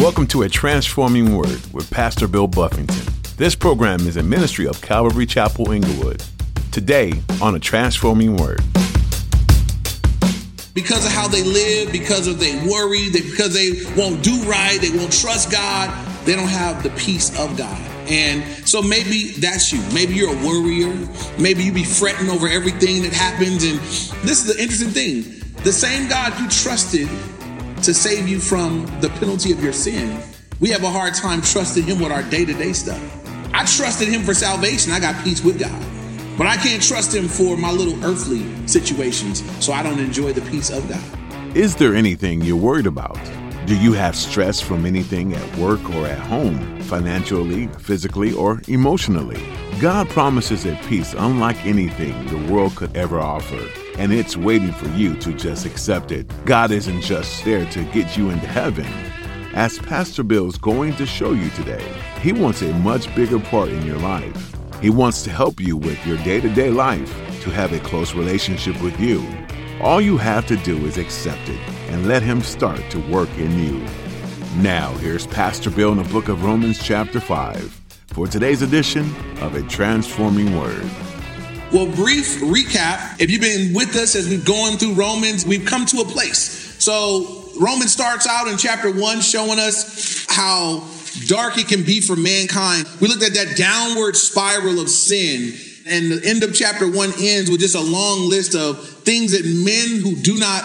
Welcome to A Transforming Word with Pastor Bill Buffington. This program is a ministry of Calvary Chapel Inglewood. Today on A Transforming Word. Because of how they live, because of they worry, they, because they won't do right, they won't trust God, they don't have the peace of God. And so maybe that's you. Maybe you're a worrier. Maybe you be fretting over everything that happens. And this is the interesting thing. The same God you trusted to save you from the penalty of your sin, we have a hard time trusting Him with our day to day stuff. I trusted Him for salvation, I got peace with God. But I can't trust Him for my little earthly situations, so I don't enjoy the peace of God. Is there anything you're worried about? Do you have stress from anything at work or at home, financially, physically, or emotionally? God promises a peace unlike anything the world could ever offer and it's waiting for you to just accept it. God isn't just there to get you into heaven. As Pastor Bill's going to show you today, he wants a much bigger part in your life. He wants to help you with your day to day life to have a close relationship with you. All you have to do is accept it and let Him start to work in you. Now, here's Pastor Bill in the book of Romans, chapter 5, for today's edition of A Transforming Word. Well, brief recap. If you've been with us as we've gone through Romans, we've come to a place. So Romans starts out in chapter one showing us how dark it can be for mankind. We looked at that downward spiral of sin. And the end of chapter one ends with just a long list of things that men who do not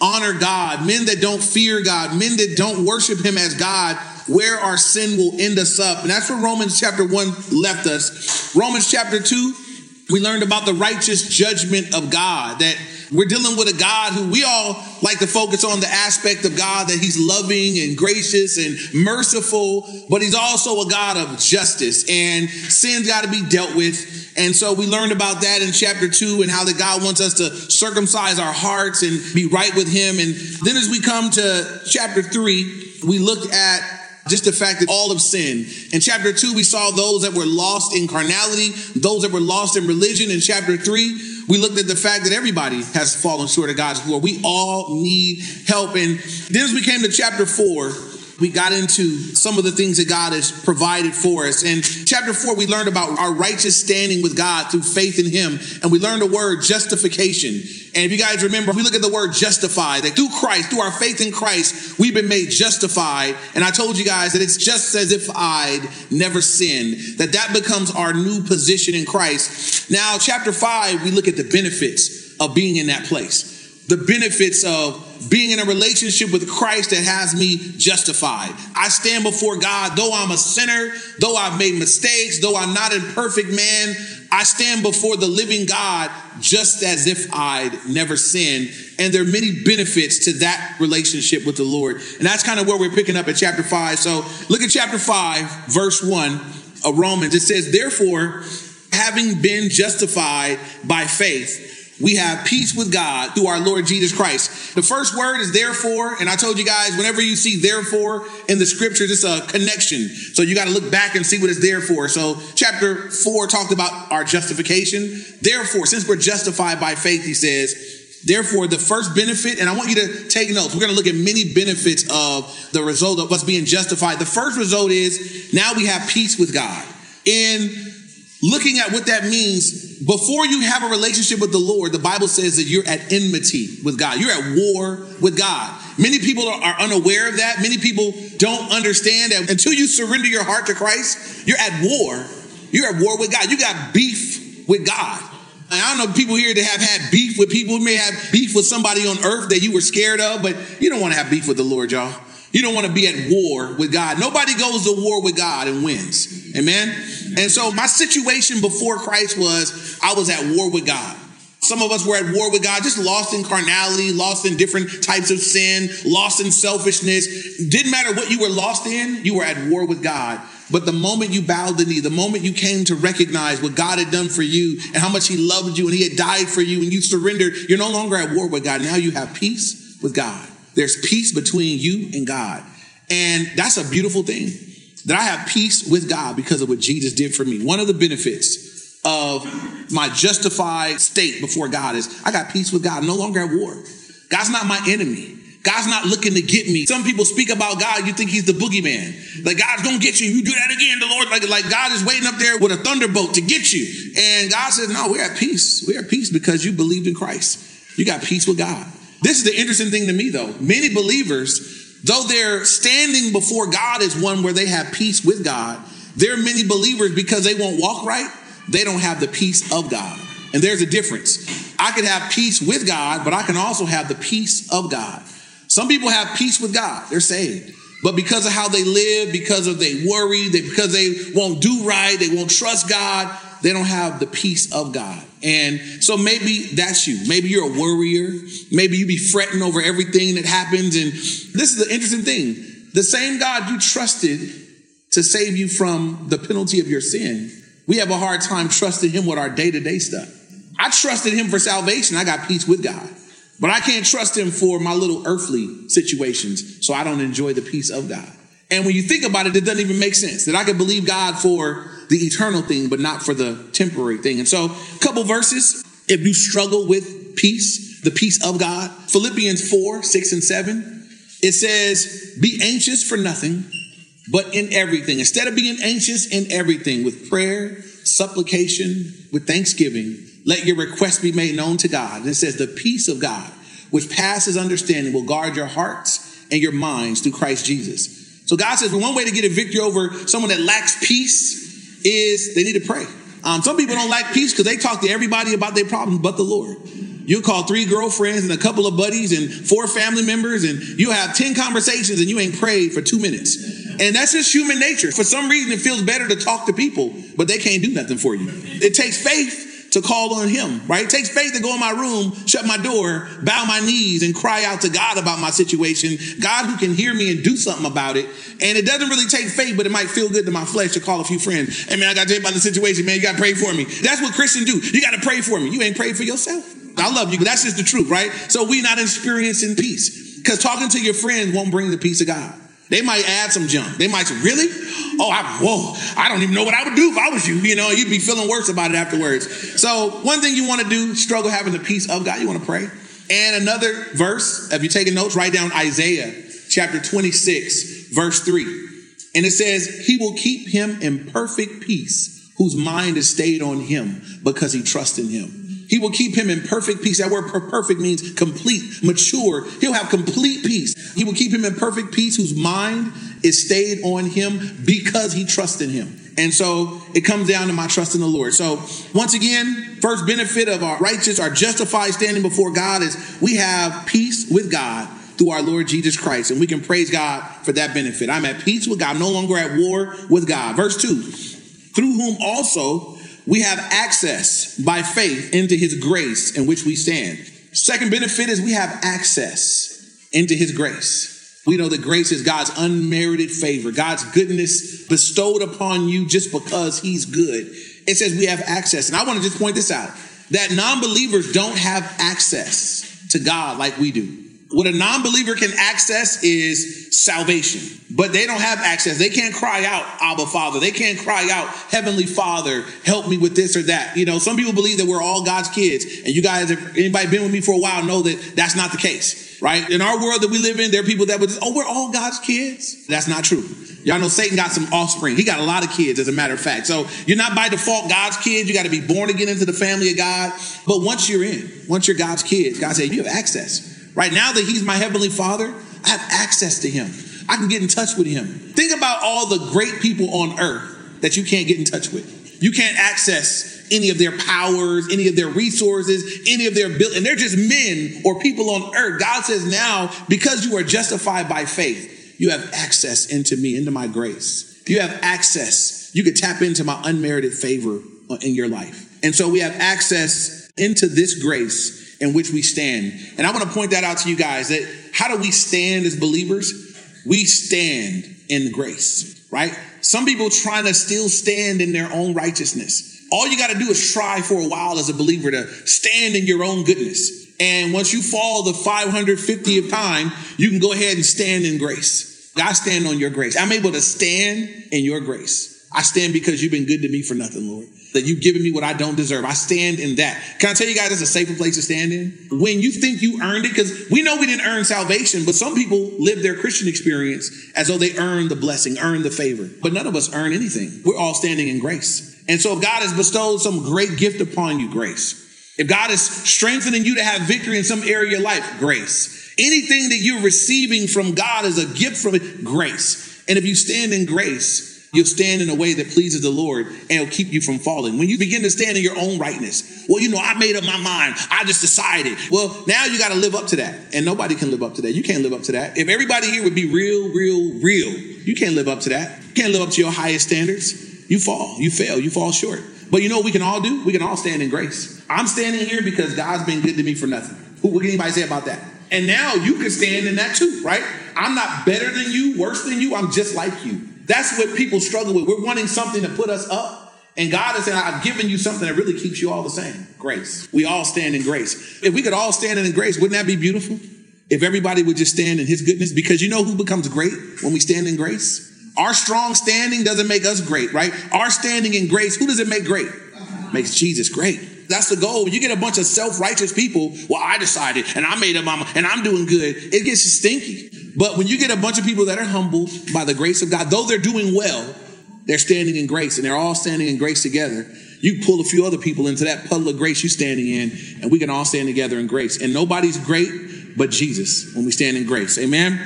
honor God, men that don't fear God, men that don't worship Him as God, where our sin will end us up. And that's where Romans chapter one left us. Romans chapter two we learned about the righteous judgment of God, that we're dealing with a God who we all like to focus on the aspect of God that he's loving and gracious and merciful, but he's also a God of justice and sin's got to be dealt with. And so we learned about that in chapter two and how that God wants us to circumcise our hearts and be right with him. And then as we come to chapter three, we looked at just the fact that all of sin. In chapter two, we saw those that were lost in carnality, those that were lost in religion. In chapter three, we looked at the fact that everybody has fallen short of God's glory. We all need help. And then as we came to chapter four, we got into some of the things that God has provided for us. In chapter four, we learned about our righteous standing with God through faith in Him. And we learned the word justification. And if you guys remember, we look at the word justified, that through Christ, through our faith in Christ, we've been made justified. And I told you guys that it's just as if I'd never sinned, that that becomes our new position in Christ. Now, chapter five, we look at the benefits of being in that place the benefits of being in a relationship with Christ that has me justified. I stand before God, though I'm a sinner, though I've made mistakes, though I'm not a perfect man, I stand before the living God just as if I'd never sinned. And there are many benefits to that relationship with the Lord. And that's kind of where we're picking up at chapter five. So look at chapter five, verse one of Romans. It says, therefore, having been justified by faith, we have peace with God through our Lord Jesus Christ. The first word is therefore, and I told you guys, whenever you see therefore in the scriptures, it's a connection. So you got to look back and see what it's there for. So chapter four talked about our justification. Therefore, since we're justified by faith, he says, Therefore, the first benefit, and I want you to take notes. We're going to look at many benefits of the result of us being justified. The first result is now we have peace with God. In looking at what that means, before you have a relationship with the Lord, the Bible says that you're at enmity with God. You're at war with God. Many people are unaware of that. Many people don't understand that until you surrender your heart to Christ, you're at war. You're at war with God. You got beef with God. I don't know people here that have had beef with people. You may have beef with somebody on earth that you were scared of, but you don't want to have beef with the Lord, y'all. You don't want to be at war with God. Nobody goes to war with God and wins. Amen. And so my situation before Christ was I was at war with God. Some of us were at war with God, just lost in carnality, lost in different types of sin, lost in selfishness. Didn't matter what you were lost in, you were at war with God. But the moment you bowed the knee, the moment you came to recognize what God had done for you and how much He loved you and He had died for you and you surrendered, you're no longer at war with God. Now you have peace with God. There's peace between you and God. And that's a beautiful thing that I have peace with God because of what Jesus did for me. One of the benefits of my justified state before God is I got peace with God. I'm no longer at war. God's not my enemy. God's not looking to get me. Some people speak about God, you think he's the boogeyman. Like God's gonna get you. You do that again, the Lord, like, like God is waiting up there with a thunderbolt to get you. And God says, No, we're at peace. We're at peace because you believed in Christ. You got peace with God. This is the interesting thing to me, though. Many believers, though they're standing before God as one where they have peace with God, there are many believers because they won't walk right, they don't have the peace of God. And there's a difference. I can have peace with God, but I can also have the peace of God. Some people have peace with God, they're saved. But because of how they live, because of they worry, they, because they won't do right, they won't trust God, they don't have the peace of God. And so maybe that's you. Maybe you're a worrier. Maybe you be fretting over everything that happens. And this is the interesting thing. The same God you trusted to save you from the penalty of your sin, we have a hard time trusting him with our day to day stuff. I trusted him for salvation. I got peace with God. But I can't trust him for my little earthly situations, so I don't enjoy the peace of God. And when you think about it, it doesn't even make sense that I could believe God for the eternal thing, but not for the temporary thing. And so, a couple verses, if you struggle with peace, the peace of God, Philippians 4, 6, and 7, it says, Be anxious for nothing, but in everything. Instead of being anxious in everything with prayer, supplication, with thanksgiving, let your request be made known to God. And it says, the peace of God, which passes understanding, will guard your hearts and your minds through Christ Jesus. So God says, one way to get a victory over someone that lacks peace is they need to pray. Um, some people don't like peace because they talk to everybody about their problems but the Lord. You call three girlfriends and a couple of buddies and four family members, and you have 10 conversations and you ain't prayed for two minutes. And that's just human nature. For some reason, it feels better to talk to people, but they can't do nothing for you. It takes faith to call on him, right? It takes faith to go in my room, shut my door, bow my knees, and cry out to God about my situation. God who can hear me and do something about it. And it doesn't really take faith, but it might feel good to my flesh to call a few friends. Hey man, I got to tell about the situation, man. You got to pray for me. That's what Christians do. You got to pray for me. You ain't prayed for yourself. I love you. But that's just the truth, right? So we not experiencing peace because talking to your friends won't bring the peace of God. They might add some junk. They might say, really? Oh, I, whoa, I don't even know what I would do if I was you. You know, you'd be feeling worse about it afterwards. So one thing you want to do, struggle having the peace of God, you want to pray. And another verse, if you're taking notes, write down Isaiah chapter 26, verse 3. And it says, He will keep him in perfect peace, whose mind is stayed on him because he trusts in him. He will keep him in perfect peace. That word perfect means complete, mature. He'll have complete peace. He will keep him in perfect peace whose mind is stayed on him because he trusts in him. And so it comes down to my trust in the Lord. So once again, first benefit of our righteous, our justified standing before God is we have peace with God through our Lord Jesus Christ. And we can praise God for that benefit. I'm at peace with God, I'm no longer at war with God. Verse two, through whom also we have access by faith into his grace in which we stand. Second benefit is we have access into his grace. We know that grace is God's unmerited favor, God's goodness bestowed upon you just because he's good. It says we have access. And I want to just point this out that non believers don't have access to God like we do. What a non believer can access is salvation, but they don't have access. They can't cry out, Abba Father. They can't cry out, Heavenly Father, help me with this or that. You know, some people believe that we're all God's kids. And you guys, if anybody been with me for a while, know that that's not the case, right? In our world that we live in, there are people that would just, oh, we're all God's kids. That's not true. Y'all know Satan got some offspring. He got a lot of kids, as a matter of fact. So you're not by default God's kids. You got to be born again into the family of God. But once you're in, once you're God's kids, God said, you have access. Right now that He's my Heavenly Father, I have access to Him. I can get in touch with Him. Think about all the great people on earth that you can't get in touch with. You can't access any of their powers, any of their resources, any of their ability. And they're just men or people on earth. God says now, because you are justified by faith, you have access into me, into my grace. You have access. You could tap into my unmerited favor in your life. And so we have access into this grace in which we stand. And I want to point that out to you guys that how do we stand as believers? We stand in grace, right? Some people trying to still stand in their own righteousness. All you got to do is try for a while as a believer to stand in your own goodness. And once you fall the 550th time, you can go ahead and stand in grace. I stand on your grace. I'm able to stand in your grace. I stand because you've been good to me for nothing, Lord. That you've given me what I don't deserve. I stand in that. Can I tell you guys that's a safer place to stand in? When you think you earned it, because we know we didn't earn salvation, but some people live their Christian experience as though they earned the blessing, earned the favor. But none of us earn anything. We're all standing in grace. And so if God has bestowed some great gift upon you, grace. If God is strengthening you to have victory in some area of your life, grace. Anything that you're receiving from God is a gift from it, grace. And if you stand in grace, You'll stand in a way that pleases the Lord and it'll keep you from falling. When you begin to stand in your own rightness, well, you know, I made up my mind. I just decided. Well, now you got to live up to that. And nobody can live up to that. You can't live up to that. If everybody here would be real, real, real, you can't live up to that. You can't live up to your highest standards. You fall, you fail, you fall short. But you know what we can all do? We can all stand in grace. I'm standing here because God's been good to me for nothing. What can anybody say about that? And now you can stand in that too, right? I'm not better than you, worse than you. I'm just like you. That's what people struggle with. We're wanting something to put us up. And God is saying, I've given you something that really keeps you all the same grace. We all stand in grace. If we could all stand in grace, wouldn't that be beautiful? If everybody would just stand in his goodness, because you know who becomes great when we stand in grace? Our strong standing doesn't make us great, right? Our standing in grace, who does it make great? Makes Jesus great. That's the goal. You get a bunch of self-righteous people, well, I decided and I made a mama and I'm doing good. It gets stinky. But when you get a bunch of people that are humbled by the grace of God, though they're doing well, they're standing in grace and they're all standing in grace together. You pull a few other people into that puddle of grace you're standing in, and we can all stand together in grace. And nobody's great but Jesus when we stand in grace. Amen.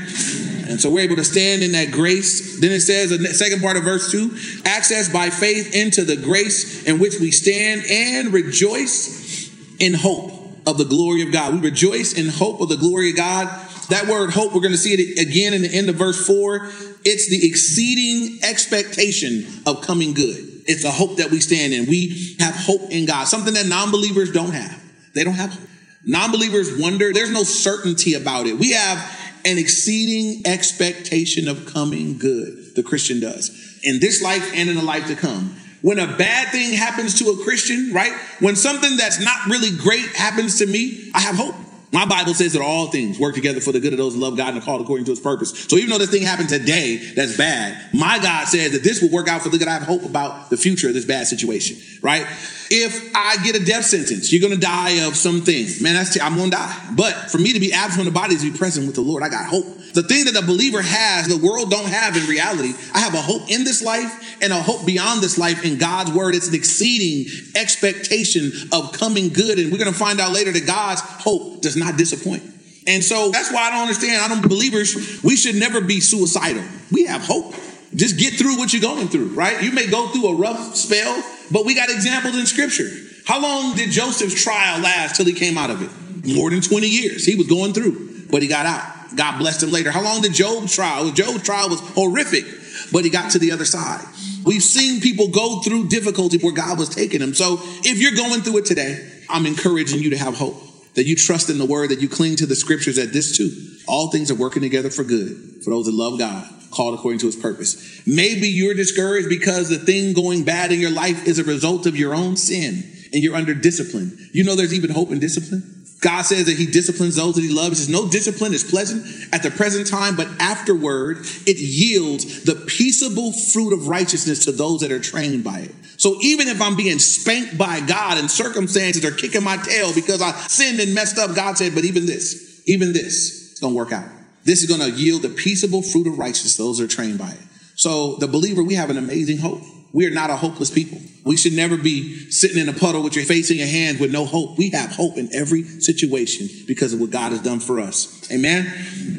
And so we're able to stand in that grace. Then it says, the second part of verse 2 access by faith into the grace in which we stand and rejoice in hope of the glory of God. We rejoice in hope of the glory of God. That word hope, we're going to see it again in the end of verse 4. It's the exceeding expectation of coming good. It's a hope that we stand in. We have hope in God, something that non believers don't have. They don't have hope. Non believers wonder, there's no certainty about it. We have an exceeding expectation of coming good, the Christian does, in this life and in the life to come. When a bad thing happens to a Christian, right? When something that's not really great happens to me, I have hope. My Bible says that all things work together for the good of those who love God and are called according to his purpose. So even though this thing happened today that's bad, my God says that this will work out for the good. I have hope about the future of this bad situation, right? If I get a death sentence, you're to die of something. Man, that's, t- I'm to die. But for me to be absent from the body is to be present with the Lord. I got hope. The thing that a believer has, the world don't have in reality. I have a hope in this life and a hope beyond this life in God's word. It's an exceeding expectation of coming good. And we're to find out later that God's hope does not disappoint. And so that's why I don't understand. I don't believers, we should never be suicidal. We have hope. Just get through what you're going through, right? You may go through a rough spell, but we got examples in scripture. How long did Joseph's trial last till he came out of it? More than 20 years. He was going through, but he got out. God blessed him later. How long did Job's trial? Job's trial was horrific, but he got to the other side. We've seen people go through difficulty where God was taking them. So if you're going through it today, I'm encouraging you to have hope, that you trust in the word, that you cling to the scriptures, that this too, all things are working together for good for those that love God, called according to his purpose. Maybe you're discouraged because the thing going bad in your life is a result of your own sin and you're under discipline. You know there's even hope in discipline? God says that he disciplines those that he loves. He says, no discipline is pleasant at the present time, but afterward it yields the peaceable fruit of righteousness to those that are trained by it. So even if I'm being spanked by God and circumstances are kicking my tail because I sinned and messed up, God said, but even this, even this, it's going to work out. This is going to yield the peaceable fruit of righteousness those are trained by it. So the believer, we have an amazing hope. We are not a hopeless people. We should never be sitting in a puddle with your face in your hand with no hope. We have hope in every situation because of what God has done for us. Amen.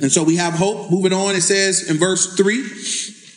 And so we have hope. Moving on, it says in verse three,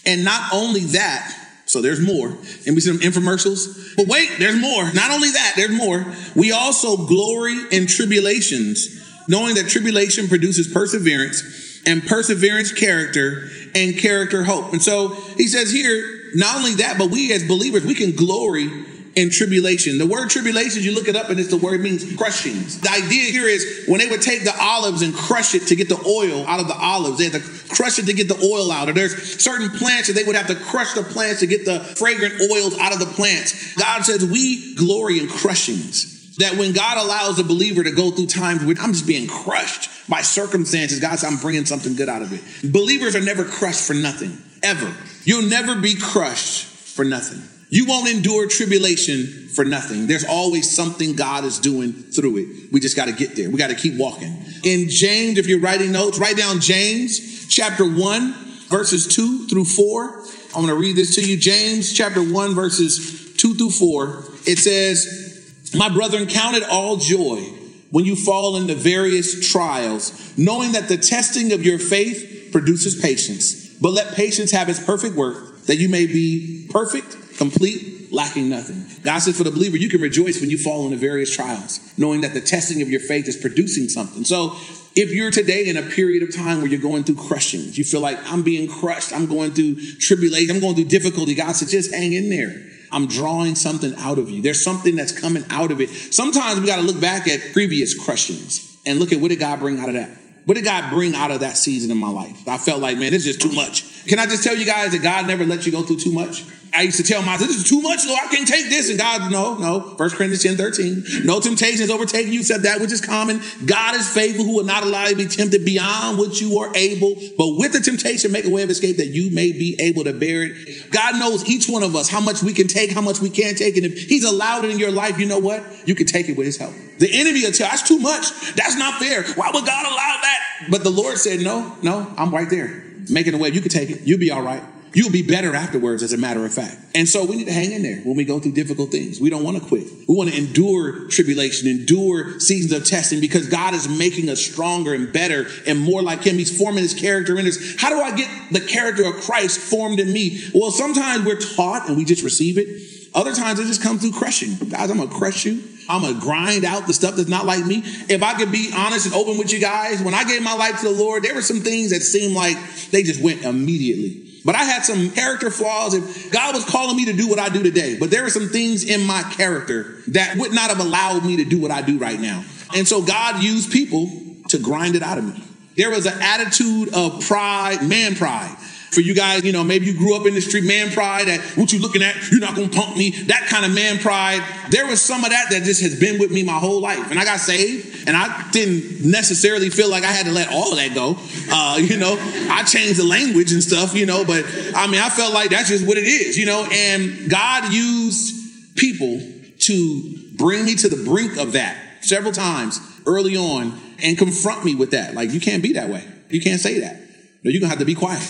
and not only that, so there's more. And we see some infomercials. But wait, there's more. Not only that, there's more. We also glory in tribulations, knowing that tribulation produces perseverance, and perseverance character, and character hope. And so he says here, not only that, but we as believers, we can glory in tribulation. The word tribulation, you look it up and it's the word means crushings. The idea here is when they would take the olives and crush it to get the oil out of the olives, they had to crush it to get the oil out. Or there's certain plants that they would have to crush the plants to get the fragrant oils out of the plants. God says we glory in crushings. That when God allows a believer to go through times where I'm just being crushed by circumstances, God I'm bringing something good out of it. Believers are never crushed for nothing, ever. You'll never be crushed for nothing. You won't endure tribulation for nothing. There's always something God is doing through it. We just got to get there. We got to keep walking. In James, if you're writing notes, write down James chapter 1, verses 2 through 4. I'm going to read this to you. James chapter 1, verses 2 through 4. It says, My brethren, count it all joy when you fall into various trials, knowing that the testing of your faith produces patience. But let patience have its perfect work, that you may be perfect, complete, lacking nothing. God says for the believer, you can rejoice when you fall into various trials, knowing that the testing of your faith is producing something. So if you're today in a period of time where you're going through crushing, you feel like I'm being crushed, I'm going through tribulation, I'm going through difficulty, God says just hang in there. I'm drawing something out of you. There's something that's coming out of it. Sometimes we got to look back at previous crushings and look at what did God bring out of that? What did God bring out of that season in my life? I felt like, man, this is just too much. Can I just tell you guys that God never let you go through too much? I used to tell myself, this is too much, Lord. I can't take this. And God, no, no. 1 Corinthians 10 13. No temptation is overtaking you except that which is common. God is faithful who will not allow you to be tempted beyond what you are able. But with the temptation, make a way of escape that you may be able to bear it. God knows each one of us how much we can take, how much we can't take. And if He's allowed it in your life, you know what? You can take it with His help. The enemy will tell, that's too much. That's not fair. Why would God allow that? But the Lord said, no, no, I'm right there. Making a way. You can take it. You'll be all right. You'll be better afterwards, as a matter of fact. And so we need to hang in there when we go through difficult things. We don't want to quit. We want to endure tribulation, endure seasons of testing because God is making us stronger and better and more like Him. He's forming His character in us. How do I get the character of Christ formed in me? Well, sometimes we're taught and we just receive it. Other times it just comes through crushing. Guys, I'm going to crush you. I'm to grind out the stuff that's not like me. If I could be honest and open with you guys, when I gave my life to the Lord, there were some things that seemed like they just went immediately. But I had some character flaws. If God was calling me to do what I do today, but there were some things in my character that would not have allowed me to do what I do right now. And so God used people to grind it out of me. There was an attitude of pride, man pride, for you guys, you know, maybe you grew up in the street, man pride, that what you looking at, you're not gonna punk me, that kind of man pride. There was some of that that just has been with me my whole life. And I got saved, and I didn't necessarily feel like I had to let all of that go. Uh, you know, I changed the language and stuff, you know, but I mean, I felt like that's just what it is, you know, and God used people to bring me to the brink of that several times early on and confront me with that. Like, you can't be that way. You can't say that. No, you're gonna have to be quiet.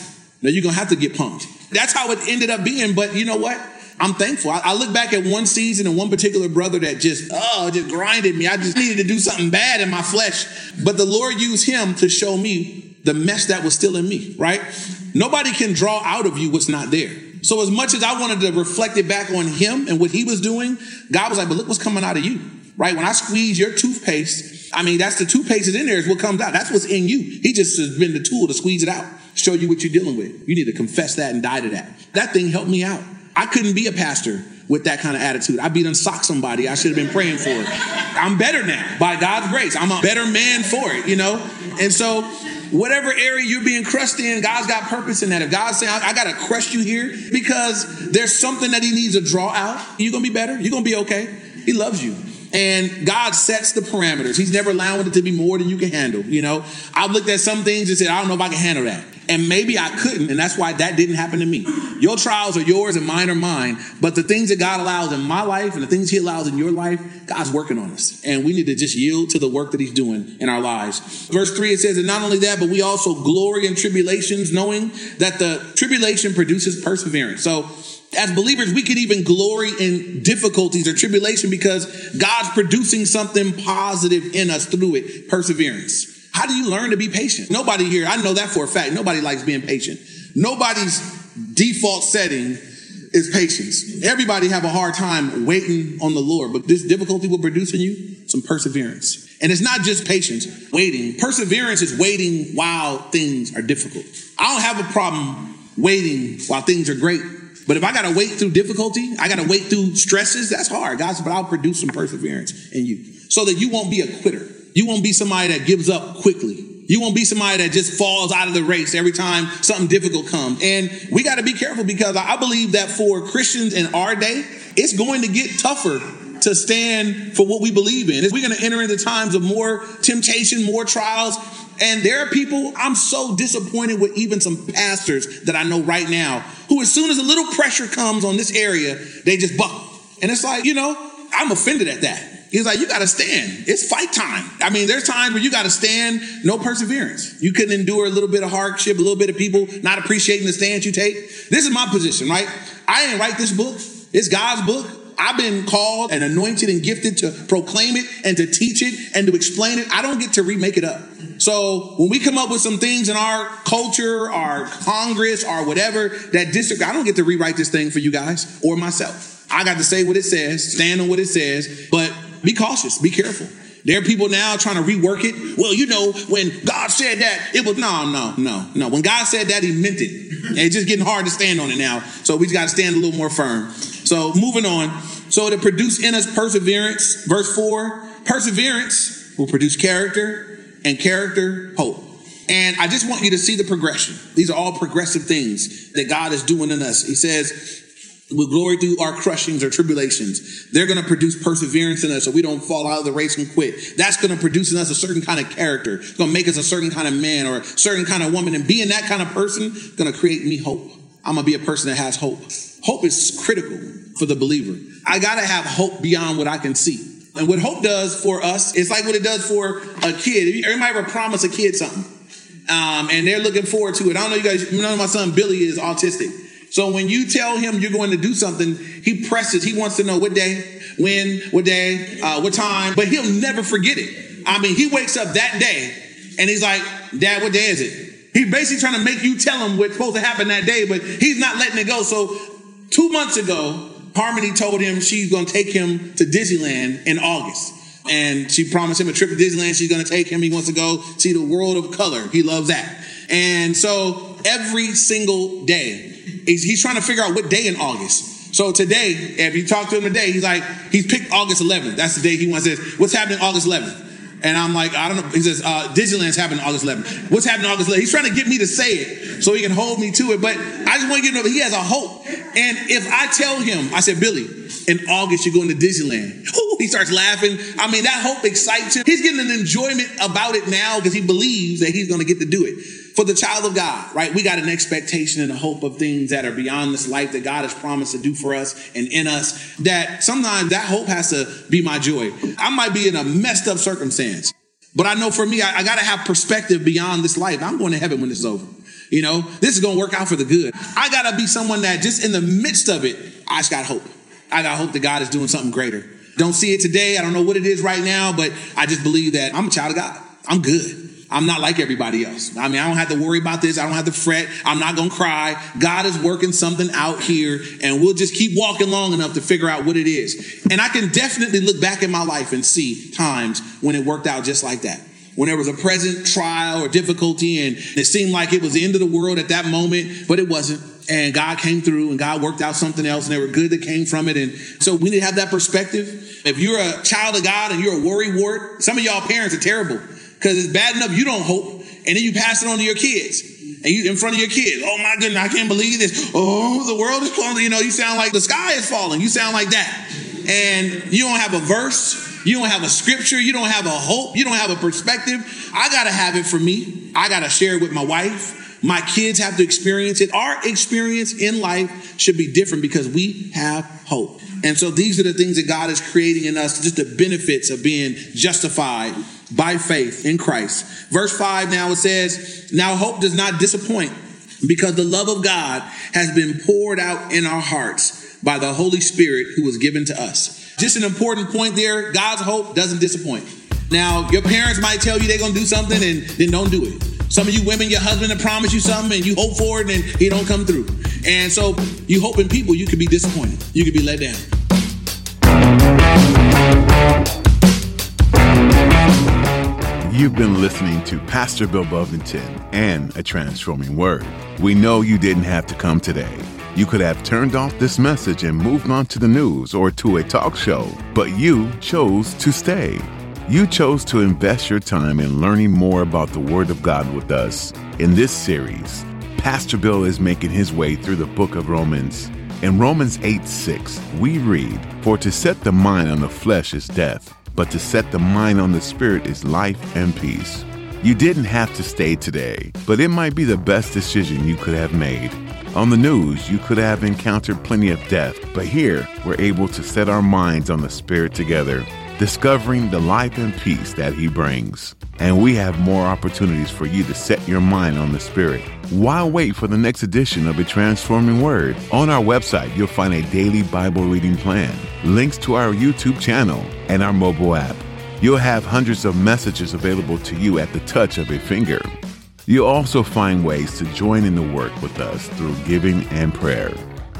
No, you're gonna have to get pumped. That's how it ended up being. But you know what? I'm thankful. I, I, look back at one season and one particular brother that just, oh, just grinded me. I just needed to do something bad in my flesh. But the Lord used him to show me the mess that was still in me, right? Nobody can draw out of you what's not there. So as much as I wanted to reflect it back on him and what he was doing, God was like, but look what's coming out of you, right? When I squeeze your toothpaste, I mean, that's the toothpaste that's in there is what comes out. That's what's in you. He just has been the tool to squeeze it out show you what you're dealing with. You need to confess that and die to that. That thing helped me out. I couldn't be a pastor with that kind of attitude. I'd be done sock somebody. I should have been praying for it. I'm better now by God's grace. I'm a better man for it, you know? And so whatever area you're being crushed in, God's got purpose in that. If God's saying, I, I got to crush you here because there's something that he needs to draw out, you're going to be better. You're going to be okay. He loves you. And God sets the parameters. He's never allowing it to be more than you can handle. You know, I've looked at some things and said, I don't know if I can handle that. And maybe I couldn't, and that's why that didn't happen to me. Your trials are yours and mine are mine. But the things that God allows in my life and the things He allows in your life, God's working on us. And we need to just yield to the work that He's doing in our lives. Verse 3, it says, And not only that, but we also glory in tribulations, knowing that the tribulation produces perseverance. So as believers, we can even glory in difficulties or tribulation because God's producing something positive in us through it, perseverance. How do you learn to be patient? Nobody here, I know that for a fact, nobody likes being patient. Nobody's default setting is patience. Everybody have a hard time waiting on the Lord, but this difficulty will produce in you some perseverance. And it's not just patience, waiting. Perseverance is waiting while things are difficult. I don't have a problem waiting while things are great. But if I got to wait through difficulty, I got to wait through stresses, that's hard, guys. But I'll produce some perseverance in you so that you won't be a quitter. You won't be somebody that gives up quickly. You won't be somebody that just falls out of the race every time something difficult comes. And we got to be careful because I believe that for Christians in our day, it's going to get tougher to stand for what we believe in. We're going to enter into times of more temptation, more trials. And there are people, I'm so disappointed with even some pastors that I know right now who, as soon as a little pressure comes on this area, they just buck. And it's like, you know, I'm offended at that. He's like, you got to stand. It's fight time. I mean, there's times where you got to stand, no perseverance. You couldn't endure a little bit of hardship, a little bit of people not appreciating the stance you take. This is my position, right? I didn't write this book. It's God's book. I've been called and anointed and gifted to proclaim it and to teach it and to explain it. I don't get to remake it up. So when we come up with some things in our culture, our Congress, or whatever that district, I don't get to rewrite this thing for you guys or myself. I got to say what it says, stand on what it says, but be cautious, be careful. There are people now trying to rework it. Well, you know, when God said that, it was no, no, no, no. When God said that, He meant it. And it's just getting hard to stand on it now. So we just got to stand a little more firm. So moving on. So to produce in us perseverance, verse four, perseverance will produce character, and character, hope. And I just want you to see the progression. These are all progressive things that God is doing in us. He says, with glory through our crushings or tribulations. They're going to produce perseverance in us so we don't fall out of the race and quit. That's going to produce in us a certain kind of character. It's going to make us a certain kind of man or a certain kind of woman. And being that kind of person is going to create me hope. I'm going to be a person that has hope. Hope is critical for the believer. I got to have hope beyond what I can see. And what hope does for us, it's like what it does for a kid. Everybody ever promise a kid something? Um, and they're looking forward to it. I don't know you guys, you know my son Billy is autistic. So when you tell him you're going to do something, he presses. He wants to know what day, when, what day, uh, what time, but he'll never forget it. I mean, he wakes up that day and he's like, Dad, what day is it? He's basically trying to make you tell him what's supposed to happen that day, but he's not letting it go. So two months ago, Harmony told him she's going to take him to Disneyland in August. And she promised him a trip to Disneyland. She's going to take him. He wants to go see the world of color. He loves that. And so every single day, He's, he's trying to figure out what day in August. So today, if you talk to him today, he's like, he's picked August 11th. That's the day he wants to what's happening August 11th? And I'm like, I don't know. He says, uh, Disneyland's happening August 11th. What's happening August 11th? He's trying to get me to say it so he can hold me to it. But I just want to get that he has a hope. And if I tell him, I said, Billy, in August you're going to Disneyland. Ooh, he starts laughing. I mean, that hope excites him. He's getting an enjoyment about it now because he believes that he's going to get to do it for the child of God, right? We got an expectation and a hope of things that are beyond this life that God has promised to do for us and in us. That sometimes that hope has to be my joy. I might be in a messed up circumstance, but I know for me, I, I got to have perspective beyond this life. I'm going to heaven when this is over. You know, this is going to work out for the good. I got to be someone that just in the midst of it, I just got hope. I got hope that God is doing something greater. Don't see it today. I don't know what it is right now, but I just believe that I'm a child of God. I'm good. I'm not like everybody else. I mean, I don't have to worry about this. I don't have to fret. I'm not going to cry. God is working something out here and we'll just keep walking long enough to figure out what it is. And I can definitely look back in my life and see times when it worked out just like that. When there was a present trial or difficulty and it seemed like it was the end of the world at that moment, but it wasn't. And God came through and God worked out something else and there were good that came from it. And so we need to have that perspective. If you're a child of God and you're a worry wart, some of y'all parents are terrible because it's bad enough you don't hope, and then you pass it on to your kids. And you in front of your kids, oh my goodness, I can't believe this. Oh, the world is falling. You know, you sound like the sky is falling. You sound like that. And you don't have a verse, you don't have a scripture, you don't have a hope, you don't have a perspective. I gotta have it for me. I gotta share it with my wife. My kids have to experience it. Our experience in life should be different because we have hope. And so these are the things that God is creating in us, just the benefits of being justified by faith in Christ. Verse 5 now it says, Now hope does not disappoint because the love of God has been poured out in our hearts by the Holy Spirit who was given to us. Just an important point there God's hope doesn't disappoint. Now, your parents might tell you they're to do something and then don't do it. Some of you women, your husband will promise you something and you hope for it and he don't come through. And so you hope in people, you could be disappointed. You could be let down. You've been listening to Pastor Bill Buffington and A Transforming Word. We know you didn't have to come today. You could have turned off this message and moved on to the news or to a talk show, but you chose to stay. You chose to invest your time in learning more about the Word of God with us. In this series, Pastor Bill is making his way through the book of Romans. In Romans 8 6, we read, For to set the mind on the flesh is death but to set the mind on the Spirit is life and peace. You didn't have to stay today, but it might be the best decision you could have made. On the news, you could have encountered plenty of death, but here we're able to set our minds on the Spirit together, discovering the life and peace that He brings. And we have more opportunities for you to set your mind on the Spirit. Why wait for the next edition of A Transforming Word? On our website, you'll find a daily Bible reading plan, links to our YouTube channel, and our mobile app. You'll have hundreds of messages available to you at the touch of a finger. You'll also find ways to join in the work with us through giving and prayer.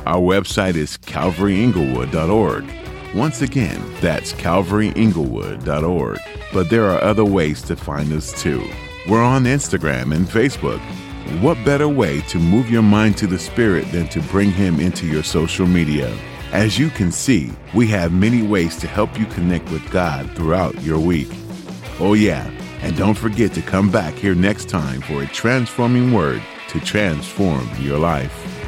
Our website is calvaryinglewood.org. Once again, that's calvaryinglewood.org. But there are other ways to find us too. We're on Instagram and Facebook. What better way to move your mind to the Spirit than to bring Him into your social media? As you can see, we have many ways to help you connect with God throughout your week. Oh, yeah, and don't forget to come back here next time for a transforming word to transform your life.